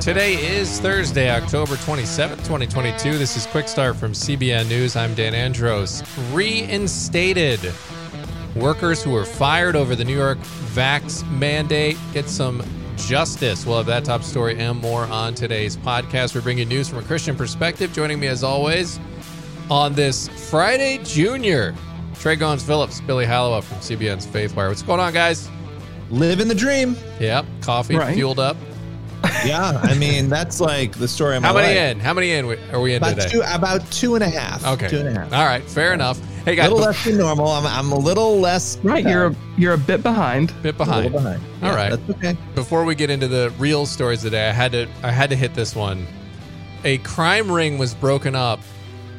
Today is Thursday, October 27th, 2022. This is Quick Start from CBN News. I'm Dan Andros. Reinstated. Workers who were fired over the New York vax mandate get some justice. We'll have that top story and more on today's podcast. We're bringing news from a Christian perspective. Joining me as always on this Friday Junior, Trey Goins Phillips, Billy Hallowell from CBN's Faithwire. What's going on, guys? Living the dream. Yep, coffee Right. fueled up. Yeah, I mean that's like the story of my How many life. in? How many in are we in About today? two, about two and a half. Okay. two and a half. All right, fair enough. Hey guys, A little less than normal. I'm, I'm a little less. Right, you're a, you're a bit behind. bit a behind. little behind. All right. that's okay. Before we get into the real stories today, I had to I had to hit this one. A crime ring was broken up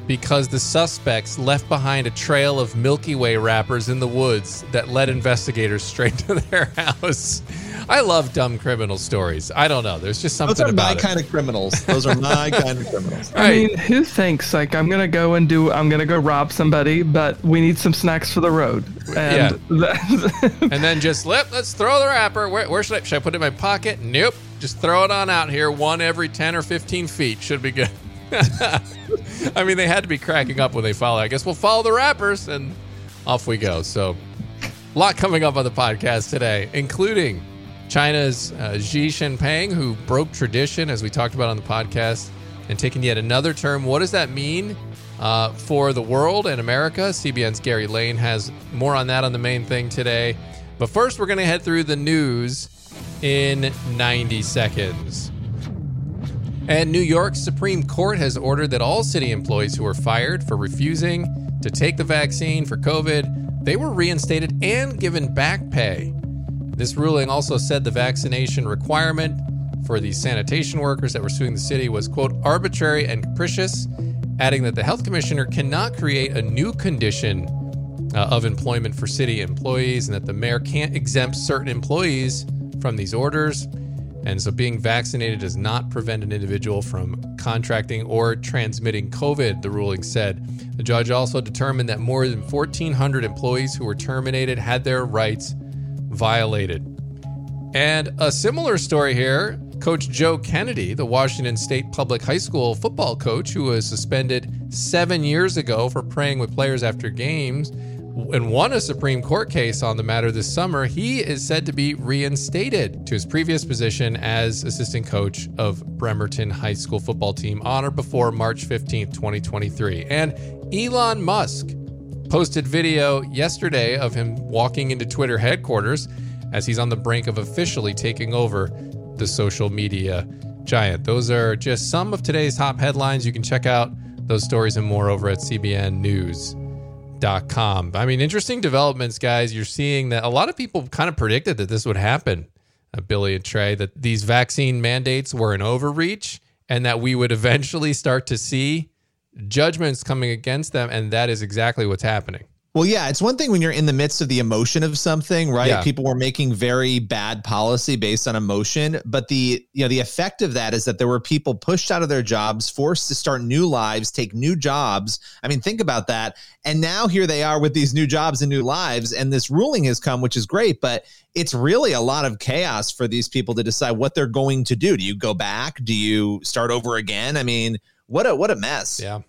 because the suspects left behind a trail of Milky Way wrappers in the woods that led investigators straight to their house. I love dumb criminal stories. I don't know. There's just something Those are my about it. kind of criminals. Those are my kind of criminals. I mean, who thinks like I'm gonna go and do I'm gonna go rob somebody, but we need some snacks for the road. And that- and then just let let's throw the wrapper. Where, where should I should I put it in my pocket? Nope. Just throw it on out here. One every ten or fifteen feet should be good. I mean, they had to be cracking up when they follow. I guess we'll follow the wrappers and off we go. So, a lot coming up on the podcast today, including China's uh, Xi Jinping, who broke tradition, as we talked about on the podcast, and taking yet another term. What does that mean uh, for the world and America? CBN's Gary Lane has more on that on the main thing today. But first, we're going to head through the news in 90 seconds. And New York's Supreme Court has ordered that all city employees who were fired for refusing to take the vaccine for COVID, they were reinstated and given back pay. This ruling also said the vaccination requirement for the sanitation workers that were suing the city was, quote, arbitrary and capricious, adding that the health commissioner cannot create a new condition uh, of employment for city employees and that the mayor can't exempt certain employees from these orders. And so being vaccinated does not prevent an individual from contracting or transmitting COVID, the ruling said. The judge also determined that more than 1,400 employees who were terminated had their rights violated. And a similar story here Coach Joe Kennedy, the Washington State Public High School football coach who was suspended seven years ago for praying with players after games and won a Supreme Court case on the matter this summer, he is said to be reinstated to his previous position as assistant coach of Bremerton High School football team on or before March 15th, 2023. And Elon Musk posted video yesterday of him walking into Twitter headquarters as he's on the brink of officially taking over the social media giant. Those are just some of today's top headlines. You can check out those stories and more over at cbnnews.com. I mean, interesting developments, guys. You're seeing that a lot of people kind of predicted that this would happen, uh, Billy and Trey, that these vaccine mandates were an overreach and that we would eventually start to see judgments coming against them. And that is exactly what's happening. Well, yeah, it's one thing when you're in the midst of the emotion of something, right? Yeah. People were making very bad policy based on emotion, but the you know the effect of that is that there were people pushed out of their jobs, forced to start new lives, take new jobs. I mean, think about that. And now here they are with these new jobs and new lives, and this ruling has come, which is great, but it's really a lot of chaos for these people to decide what they're going to do. Do you go back? Do you start over again? I mean, what a what a mess. Yeah.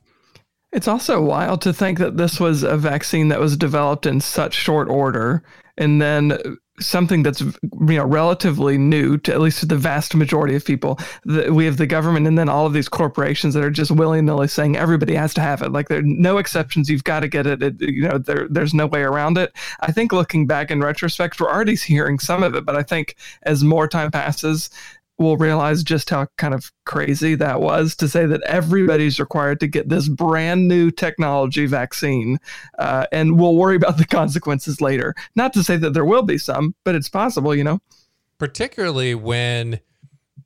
It's also wild to think that this was a vaccine that was developed in such short order, and then something that's you know relatively new to at least to the vast majority of people. We have the government, and then all of these corporations that are just willy nilly saying everybody has to have it. Like there are no exceptions. You've got to get it. it you know there there's no way around it. I think looking back in retrospect, we're already hearing some of it, but I think as more time passes, we'll realize just how kind of crazy that was to say that everybody's required to get this brand new technology vaccine, uh, and we'll worry about the consequences later. Not to say that there will be some, but it's possible, you know. particularly when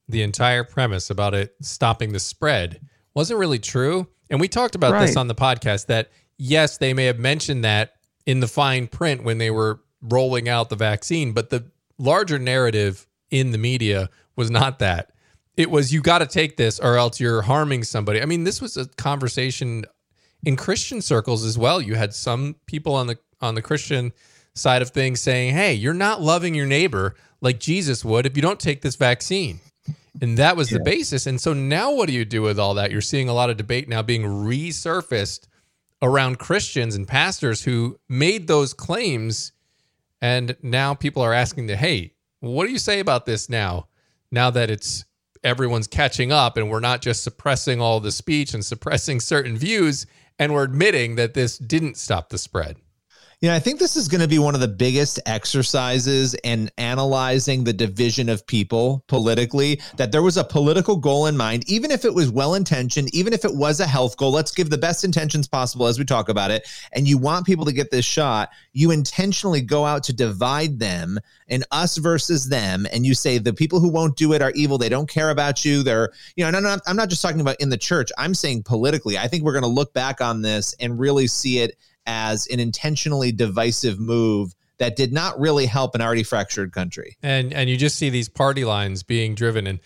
the entire premise about it stopping the spread wasn't really true. And we talked about this on the podcast that yes, they may have mentioned that in the fine print when they were rolling out the vaccine, but the larger narrative in the media was not that. It was you got to take this or else you're harming somebody. I mean, this was a conversation in Christian circles as well. You had some people on the on the Christian side of things saying, "Hey, you're not loving your neighbor like Jesus would if you don't take this vaccine." And that was the basis. And so now what do you do with all that? You're seeing a lot of debate now being resurfaced around Christians and pastors who made those claims. And now people are asking the, hey, what do you say about this now? Now that it's everyone's catching up and we're not just suppressing all the speech and suppressing certain views and we're admitting that this didn't stop the spread. You know, I think this is going to be one of the biggest exercises in analyzing the division of people politically. That there was a political goal in mind, even if it was well intentioned, even if it was a health goal. Let's give the best intentions possible as we talk about it. And you want people to get this shot. You intentionally go out to divide them and us versus them. And you say the people who won't do it are evil. They don't care about you. They're, you know, and I'm not, I'm not just talking about in the church. I'm saying politically. I think we're going to look back on this and really see it as an intentionally divisive move that did not really help an already fractured country. And and you just see these party lines being driven and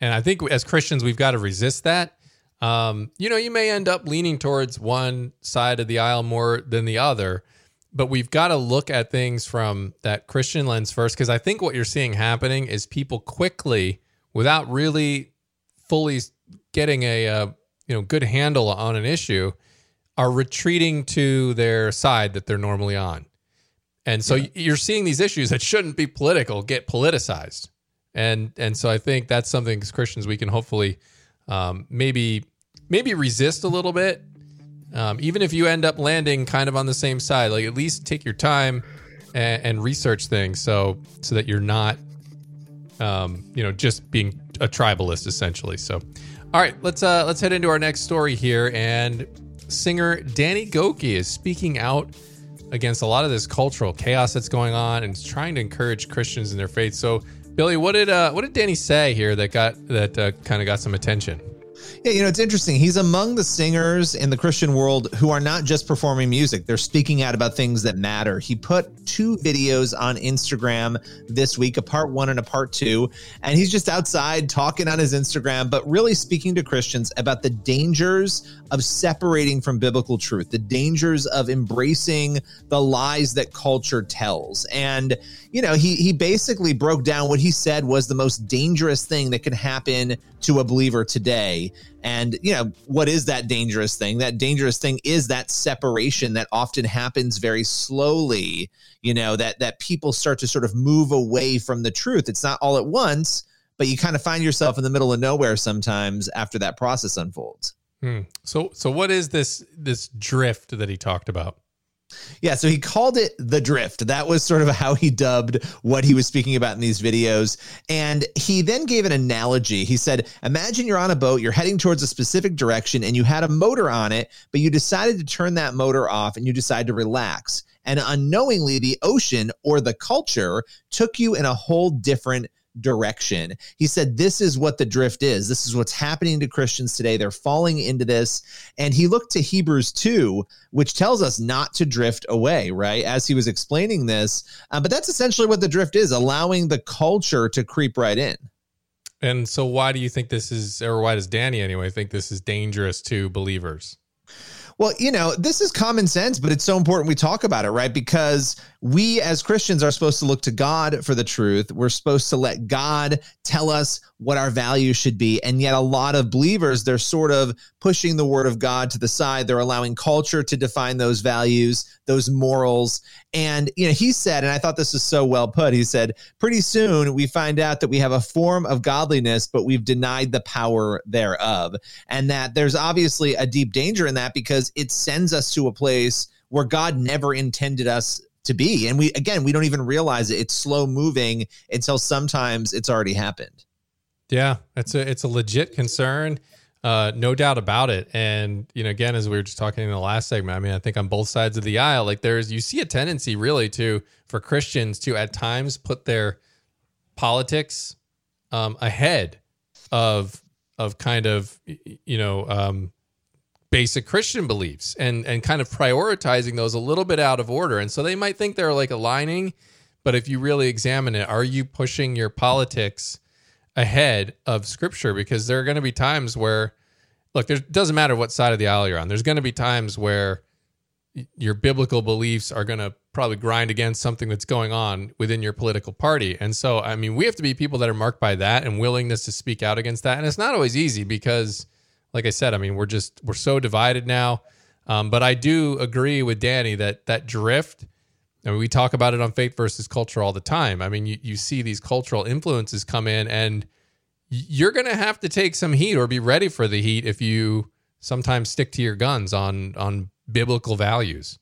and I think as Christians we've got to resist that. Um, you know, you may end up leaning towards one side of the aisle more than the other, but we've got to look at things from that Christian lens first because I think what you're seeing happening is people quickly without really fully getting a uh, you know good handle on an issue are retreating to their side that they're normally on. And so yeah. you're seeing these issues that shouldn't be political get politicized. And and so I think that's something as Christians we can hopefully um, maybe maybe resist a little bit. Um, even if you end up landing kind of on the same side, like at least take your time and, and research things so so that you're not um, you know just being a tribalist essentially. So all right, let's uh let's head into our next story here and singer Danny Gokey is speaking out against a lot of this cultural chaos that's going on and trying to encourage Christians in their faith. So, Billy, what did uh, what did Danny say here that got that uh, kind of got some attention? Yeah, you know, it's interesting. He's among the singers in the Christian world who are not just performing music, they're speaking out about things that matter. He put two videos on Instagram this week, a part one and a part two, and he's just outside talking on his Instagram, but really speaking to Christians about the dangers of separating from biblical truth, the dangers of embracing the lies that culture tells. And, you know, he he basically broke down what he said was the most dangerous thing that can happen to a believer today. And, you know, what is that dangerous thing? That dangerous thing is that separation that often happens very slowly, you know, that that people start to sort of move away from the truth. It's not all at once, but you kind of find yourself in the middle of nowhere sometimes after that process unfolds. Hmm. So so what is this this drift that he talked about? Yeah, so he called it the drift. That was sort of how he dubbed what he was speaking about in these videos. And he then gave an analogy. He said, Imagine you're on a boat, you're heading towards a specific direction, and you had a motor on it, but you decided to turn that motor off and you decide to relax. And unknowingly, the ocean or the culture took you in a whole different direction. He said, This is what the drift is. This is what's happening to Christians today. They're falling into this. And he looked to Hebrews 2, which tells us not to drift away, right? As he was explaining this. Uh, but that's essentially what the drift is allowing the culture to creep right in. And so, why do you think this is, or why does Danny anyway think this is dangerous to believers? Well, you know, this is common sense, but it's so important we talk about it, right? Because we as Christians are supposed to look to God for the truth. We're supposed to let God tell us what our values should be. And yet, a lot of believers, they're sort of pushing the word of God to the side. They're allowing culture to define those values, those morals. And, you know, he said, and I thought this was so well put, he said, pretty soon we find out that we have a form of godliness, but we've denied the power thereof. And that there's obviously a deep danger in that because it sends us to a place where God never intended us to be. And we, again, we don't even realize it. It's slow moving until sometimes it's already happened. Yeah, it's a it's a legit concern, uh, no doubt about it. And you know, again, as we were just talking in the last segment, I mean, I think on both sides of the aisle, like there's you see a tendency really to for Christians to at times put their politics um, ahead of of kind of you know um, basic Christian beliefs and and kind of prioritizing those a little bit out of order. And so they might think they're like aligning, but if you really examine it, are you pushing your politics? ahead of scripture because there are going to be times where look there doesn't matter what side of the aisle you're on there's going to be times where your biblical beliefs are going to probably grind against something that's going on within your political party. And so, I mean, we have to be people that are marked by that and willingness to speak out against that. And it's not always easy because, like I said, I mean, we're just we're so divided now. Um, but I do agree with Danny that that drift. I mean, we talk about it on faith versus culture all the time. I mean, you, you see these cultural influences come in, and you're going to have to take some heat or be ready for the heat if you sometimes stick to your guns on on biblical values.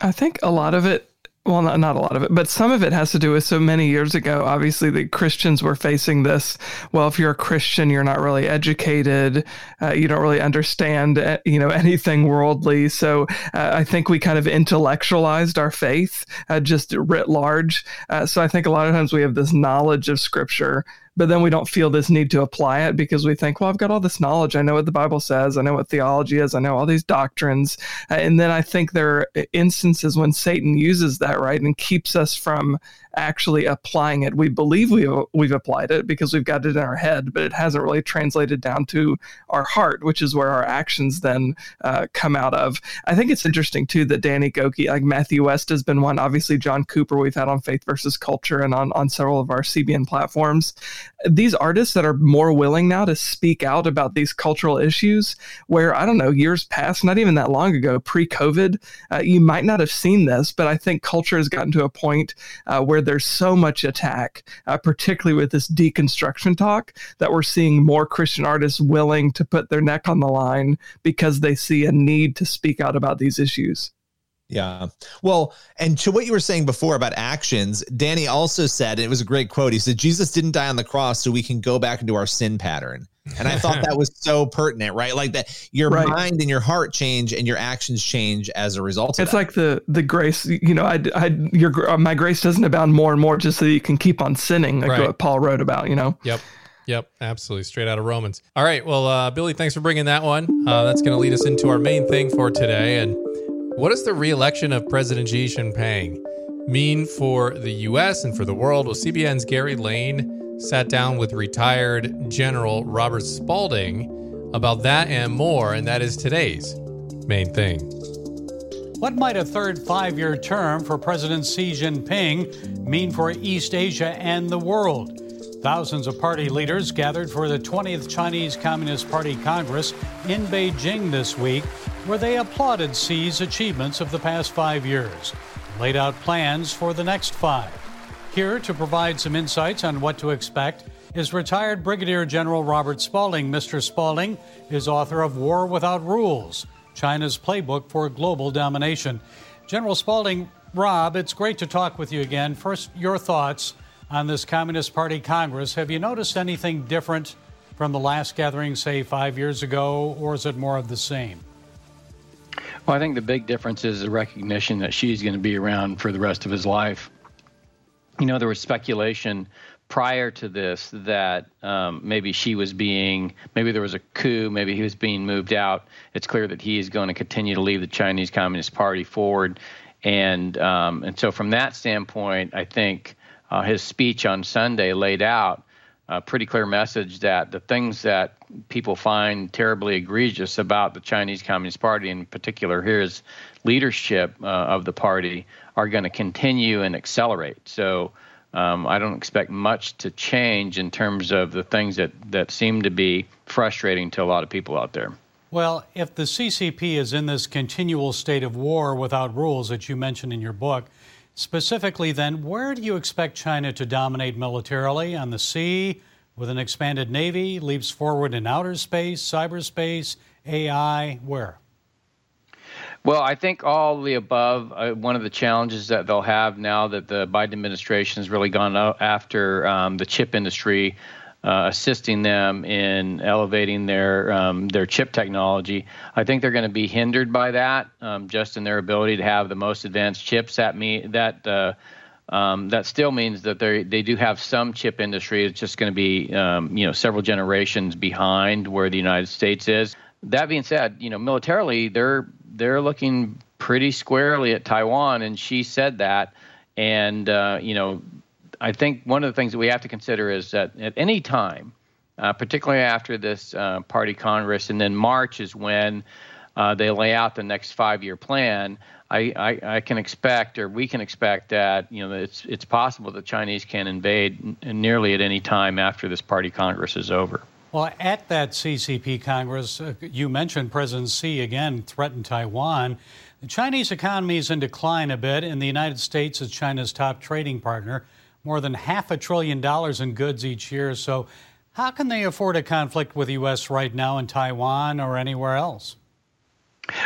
I think a lot of it well, not, not a lot of it, but some of it has to do with so many years ago. Obviously, the Christians were facing this. Well, if you're a Christian, you're not really educated. Uh, you don't really understand, uh, you know, anything worldly. So uh, I think we kind of intellectualized our faith uh, just writ large. Uh, so I think a lot of times we have this knowledge of Scripture but then we don't feel this need to apply it because we think, well, I've got all this knowledge. I know what the Bible says. I know what theology is. I know all these doctrines. Uh, and then I think there are instances when Satan uses that, right, and keeps us from actually applying it. We believe we we've applied it because we've got it in our head, but it hasn't really translated down to our heart, which is where our actions then uh, come out of. I think it's interesting too that Danny Gokey, like Matthew West, has been one. Obviously, John Cooper we've had on Faith versus Culture and on on several of our CBN platforms. These artists that are more willing now to speak out about these cultural issues, where I don't know years past, not even that long ago, pre-COVID, uh, you might not have seen this, but I think culture has gotten to a point uh, where there's so much attack, uh, particularly with this deconstruction talk, that we're seeing more Christian artists willing to put their neck on the line because they see a need to speak out about these issues. Yeah. Well, and to what you were saying before about actions, Danny also said, it was a great quote. He said, Jesus didn't die on the cross so we can go back into our sin pattern. And I thought that was so pertinent, right? Like that your right. mind and your heart change and your actions change as a result It's that. like the the grace, you know, I, I your uh, my grace doesn't abound more and more just so you can keep on sinning, like right. what Paul wrote about, you know. Yep. Yep, absolutely. Straight out of Romans. All right. Well, uh, Billy, thanks for bringing that one. Uh, that's going to lead us into our main thing for today. And what does the reelection of President Xi Jinping mean for the U.S. and for the world? Well, CBN's Gary Lane sat down with retired General Robert Spalding about that and more, and that is today's main thing. What might a third five year term for President Xi Jinping mean for East Asia and the world? Thousands of party leaders gathered for the 20th Chinese Communist Party Congress in Beijing this week, where they applauded Xi's achievements of the past five years, laid out plans for the next five. Here to provide some insights on what to expect is retired Brigadier General Robert Spalding. Mr. Spalding is author of War Without Rules China's Playbook for Global Domination. General Spalding, Rob, it's great to talk with you again. First, your thoughts on this Communist Party Congress. Have you noticed anything different from the last gathering, say, five years ago, or is it more of the same? Well, I think the big difference is the recognition that Xi's going to be around for the rest of his life you know, there was speculation prior to this that um, maybe Xi was being, maybe there was a coup, maybe he was being moved out. It's clear that he is going to continue to lead the Chinese Communist Party forward, and um, and so from that standpoint, I think uh, his speech on Sunday laid out a pretty clear message that the things that people find terribly egregious about the Chinese Communist Party, in particular his leadership uh, of the party, are going to continue and accelerate. So um, I don't expect much to change in terms of the things that, that seem to be frustrating to a lot of people out there. Well, if the CCP is in this continual state of war without rules that you mentioned in your book, specifically then, where do you expect China to dominate militarily? On the sea, with an expanded navy, leaps forward in outer space, cyberspace, AI, where? Well, I think all the above. Uh, one of the challenges that they'll have now that the Biden administration has really gone after um, the chip industry, uh, assisting them in elevating their um, their chip technology. I think they're going to be hindered by that, um, just in their ability to have the most advanced chips. That me that. Uh, um, that still means that they they do have some chip industry. It's just going to be um, you know several generations behind where the United States is. That being said, you know militarily they're they're looking pretty squarely at Taiwan, and Xi said that. And uh, you know, I think one of the things that we have to consider is that at any time, uh, particularly after this uh, party congress, and then March is when uh, they lay out the next five-year plan, I, I, I, can expect, or we can expect that you know it's it's possible the Chinese can invade n- nearly at any time after this Party Congress is over. Well, at that CCP Congress, uh, you mentioned President Xi again threatened Taiwan. The Chinese economy is in decline a bit, and the United States is China's top trading partner, more than half a trillion dollars in goods each year. So, how can they afford a conflict with the U.S. right now in Taiwan or anywhere else?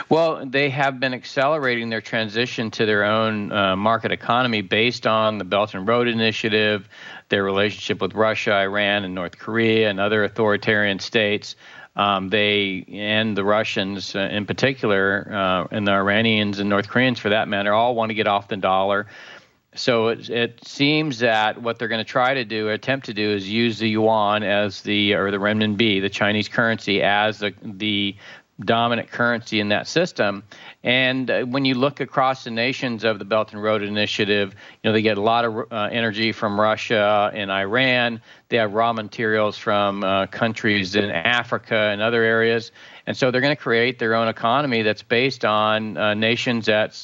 Well, they have been accelerating their transition to their own uh, market economy based on the Belt and Road Initiative, their relationship with Russia, Iran, and North Korea, and other authoritarian states. Um, they and the Russians, uh, in particular, uh, and the Iranians and North Koreans, for that matter, all want to get off the dollar. So it, it seems that what they're going to try to do, attempt to do, is use the yuan as the or the renminbi, the Chinese currency, as the the dominant currency in that system. And uh, when you look across the nations of the Belt and Road Initiative, you know they get a lot of uh, energy from Russia and Iran. They have raw materials from uh, countries in Africa and other areas, and so they're going to create their own economy that's based on uh, nations that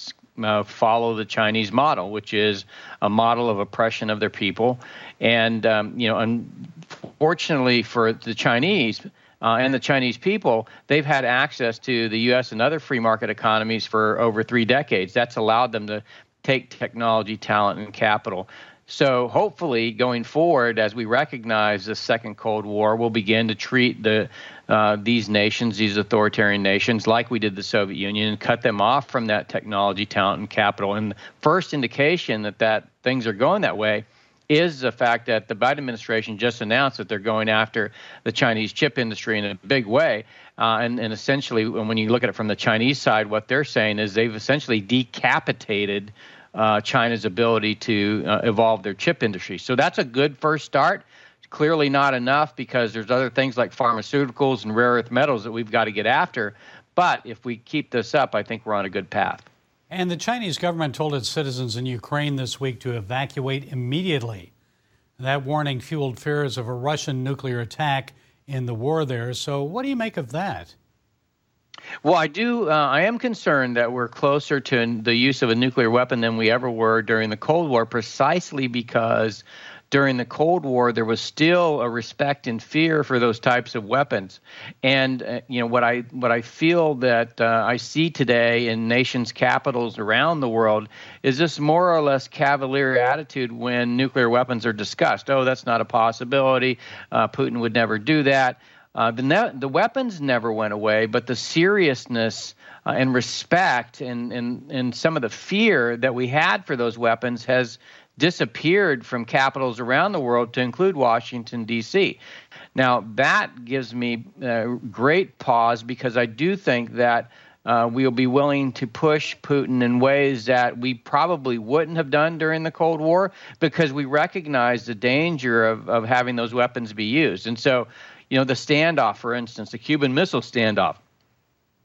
uh, follow the Chinese model, which is a model of oppression of their people. And um, you know, unfortunately for the Chinese uh, and the Chinese people, they've had access to the U.S. and other free market economies for over three decades. That's allowed them to take technology, talent, and capital. So hopefully, going forward, as we recognize the second Cold War, we'll begin to treat the uh, these nations, these authoritarian nations, like we did the Soviet Union, and cut them off from that technology, talent, and capital. And the first indication that that things are going that way is the fact that the Biden administration just announced that they're going after the Chinese chip industry in a big way. Uh, and, and essentially, when you look at it from the Chinese side, what they're saying is they've essentially decapitated uh, China's ability to uh, evolve their chip industry. So that's a good first start. Clearly not enough because there's other things like pharmaceuticals and rare earth metals that we've got to get after. But if we keep this up, I think we're on a good path. And the Chinese government told its citizens in Ukraine this week to evacuate immediately. That warning fueled fears of a Russian nuclear attack in the war there. So, what do you make of that? Well, I do. Uh, I am concerned that we're closer to the use of a nuclear weapon than we ever were during the Cold War, precisely because during the Cold War, there was still a respect and fear for those types of weapons. And uh, you know what I what I feel that uh, I see today in nations' capitals around the world is this more or less cavalier attitude when nuclear weapons are discussed. Oh, that's not a possibility. Uh, Putin would never do that. Uh, the, ne- the weapons never went away, but the seriousness uh, and respect and, and, and some of the fear that we had for those weapons has disappeared from capitals around the world to include Washington, D.C. Now, that gives me uh, great pause because I do think that. Uh, we'll be willing to push Putin in ways that we probably wouldn't have done during the Cold War because we recognize the danger of, of having those weapons be used. And so, you know, the standoff, for instance, the Cuban Missile Standoff,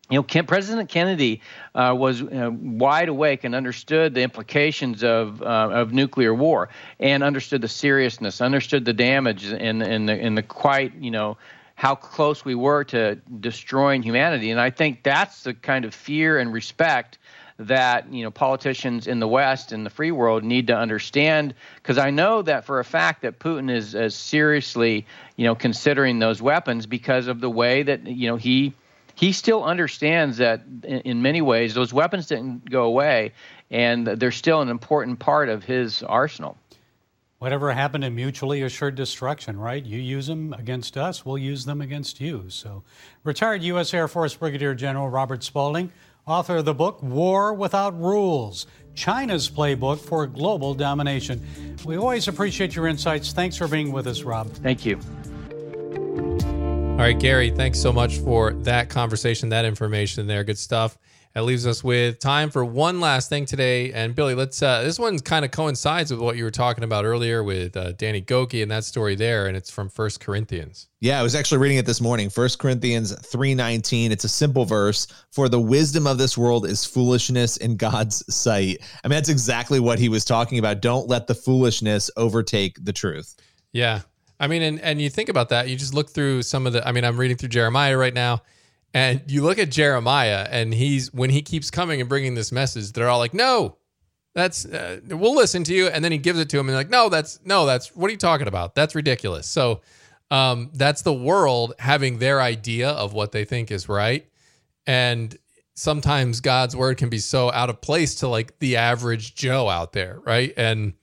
you know, President Kennedy uh, was uh, wide awake and understood the implications of uh, of nuclear war, and understood the seriousness, understood the damage, and and the and the quite you know how close we were to destroying humanity. And I think that's the kind of fear and respect that you know politicians in the West and the free world need to understand. Because I know that for a fact that Putin is, is seriously you know considering those weapons because of the way that you know he he still understands that in many ways those weapons didn't go away and they're still an important part of his arsenal. Whatever happened to mutually assured destruction, right? You use them against us, we'll use them against you. So, retired U.S. Air Force Brigadier General Robert Spalding, author of the book War Without Rules China's Playbook for Global Domination. We always appreciate your insights. Thanks for being with us, Rob. Thank you. All right, Gary, thanks so much for that conversation, that information there. Good stuff. That leaves us with time for one last thing today. And Billy, let's. Uh, this one kind of coincides with what you were talking about earlier with uh, Danny Gokey and that story there, and it's from First Corinthians. Yeah, I was actually reading it this morning. First Corinthians three nineteen. It's a simple verse. For the wisdom of this world is foolishness in God's sight. I mean, that's exactly what he was talking about. Don't let the foolishness overtake the truth. Yeah, I mean, and, and you think about that, you just look through some of the, I mean, I'm reading through Jeremiah right now, And you look at Jeremiah, and he's when he keeps coming and bringing this message, they're all like, "No, that's uh, we'll listen to you." And then he gives it to him, and like, "No, that's no, that's what are you talking about? That's ridiculous." So um, that's the world having their idea of what they think is right, and sometimes God's word can be so out of place to like the average Joe out there, right? And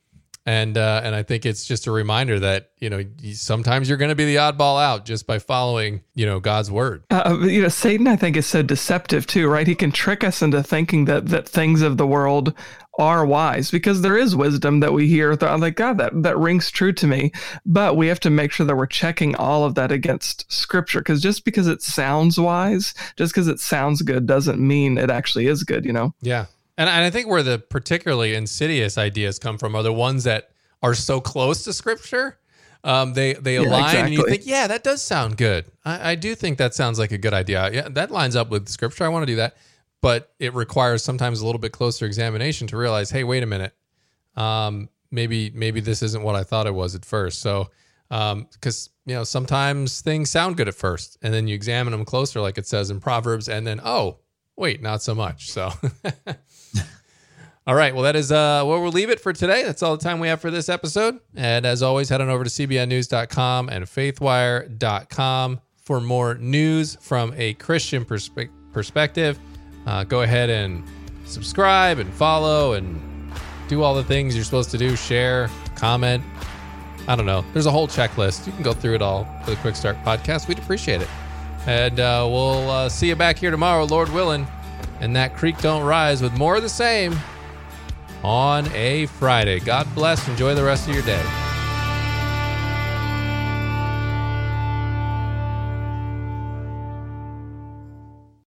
and uh, and I think it's just a reminder that you know sometimes you're going to be the oddball out just by following you know God's word. Uh, you know, Satan I think is so deceptive too, right? He can trick us into thinking that that things of the world are wise because there is wisdom that we hear. I'm like, God, that, that rings true to me. But we have to make sure that we're checking all of that against scripture because just because it sounds wise, just because it sounds good, doesn't mean it actually is good, you know? Yeah. And, and I think where the particularly insidious ideas come from are the ones that are so close to scripture. Um, they they align, yeah, exactly. and you think, yeah, that does sound good. I, I do think that sounds like a good idea. Yeah, that lines up with scripture. I want to do that but it requires sometimes a little bit closer examination to realize, hey, wait a minute, um, maybe maybe this isn't what I thought it was at first. So, because um, you know sometimes things sound good at first, and then you examine them closer, like it says in Proverbs, and then oh, wait, not so much. So. all right. Well, that is uh, where we'll leave it for today. That's all the time we have for this episode. And as always, head on over to cbnnews.com and faithwire.com for more news from a Christian perspe- perspective uh, go ahead and subscribe and follow and do all the things you're supposed to do share, comment. I don't know. There's a whole checklist. You can go through it all for the Quick Start podcast. We'd appreciate it. And uh, we'll uh, see you back here tomorrow, Lord willing. And that creek don't rise with more of the same on a Friday. God bless. Enjoy the rest of your day.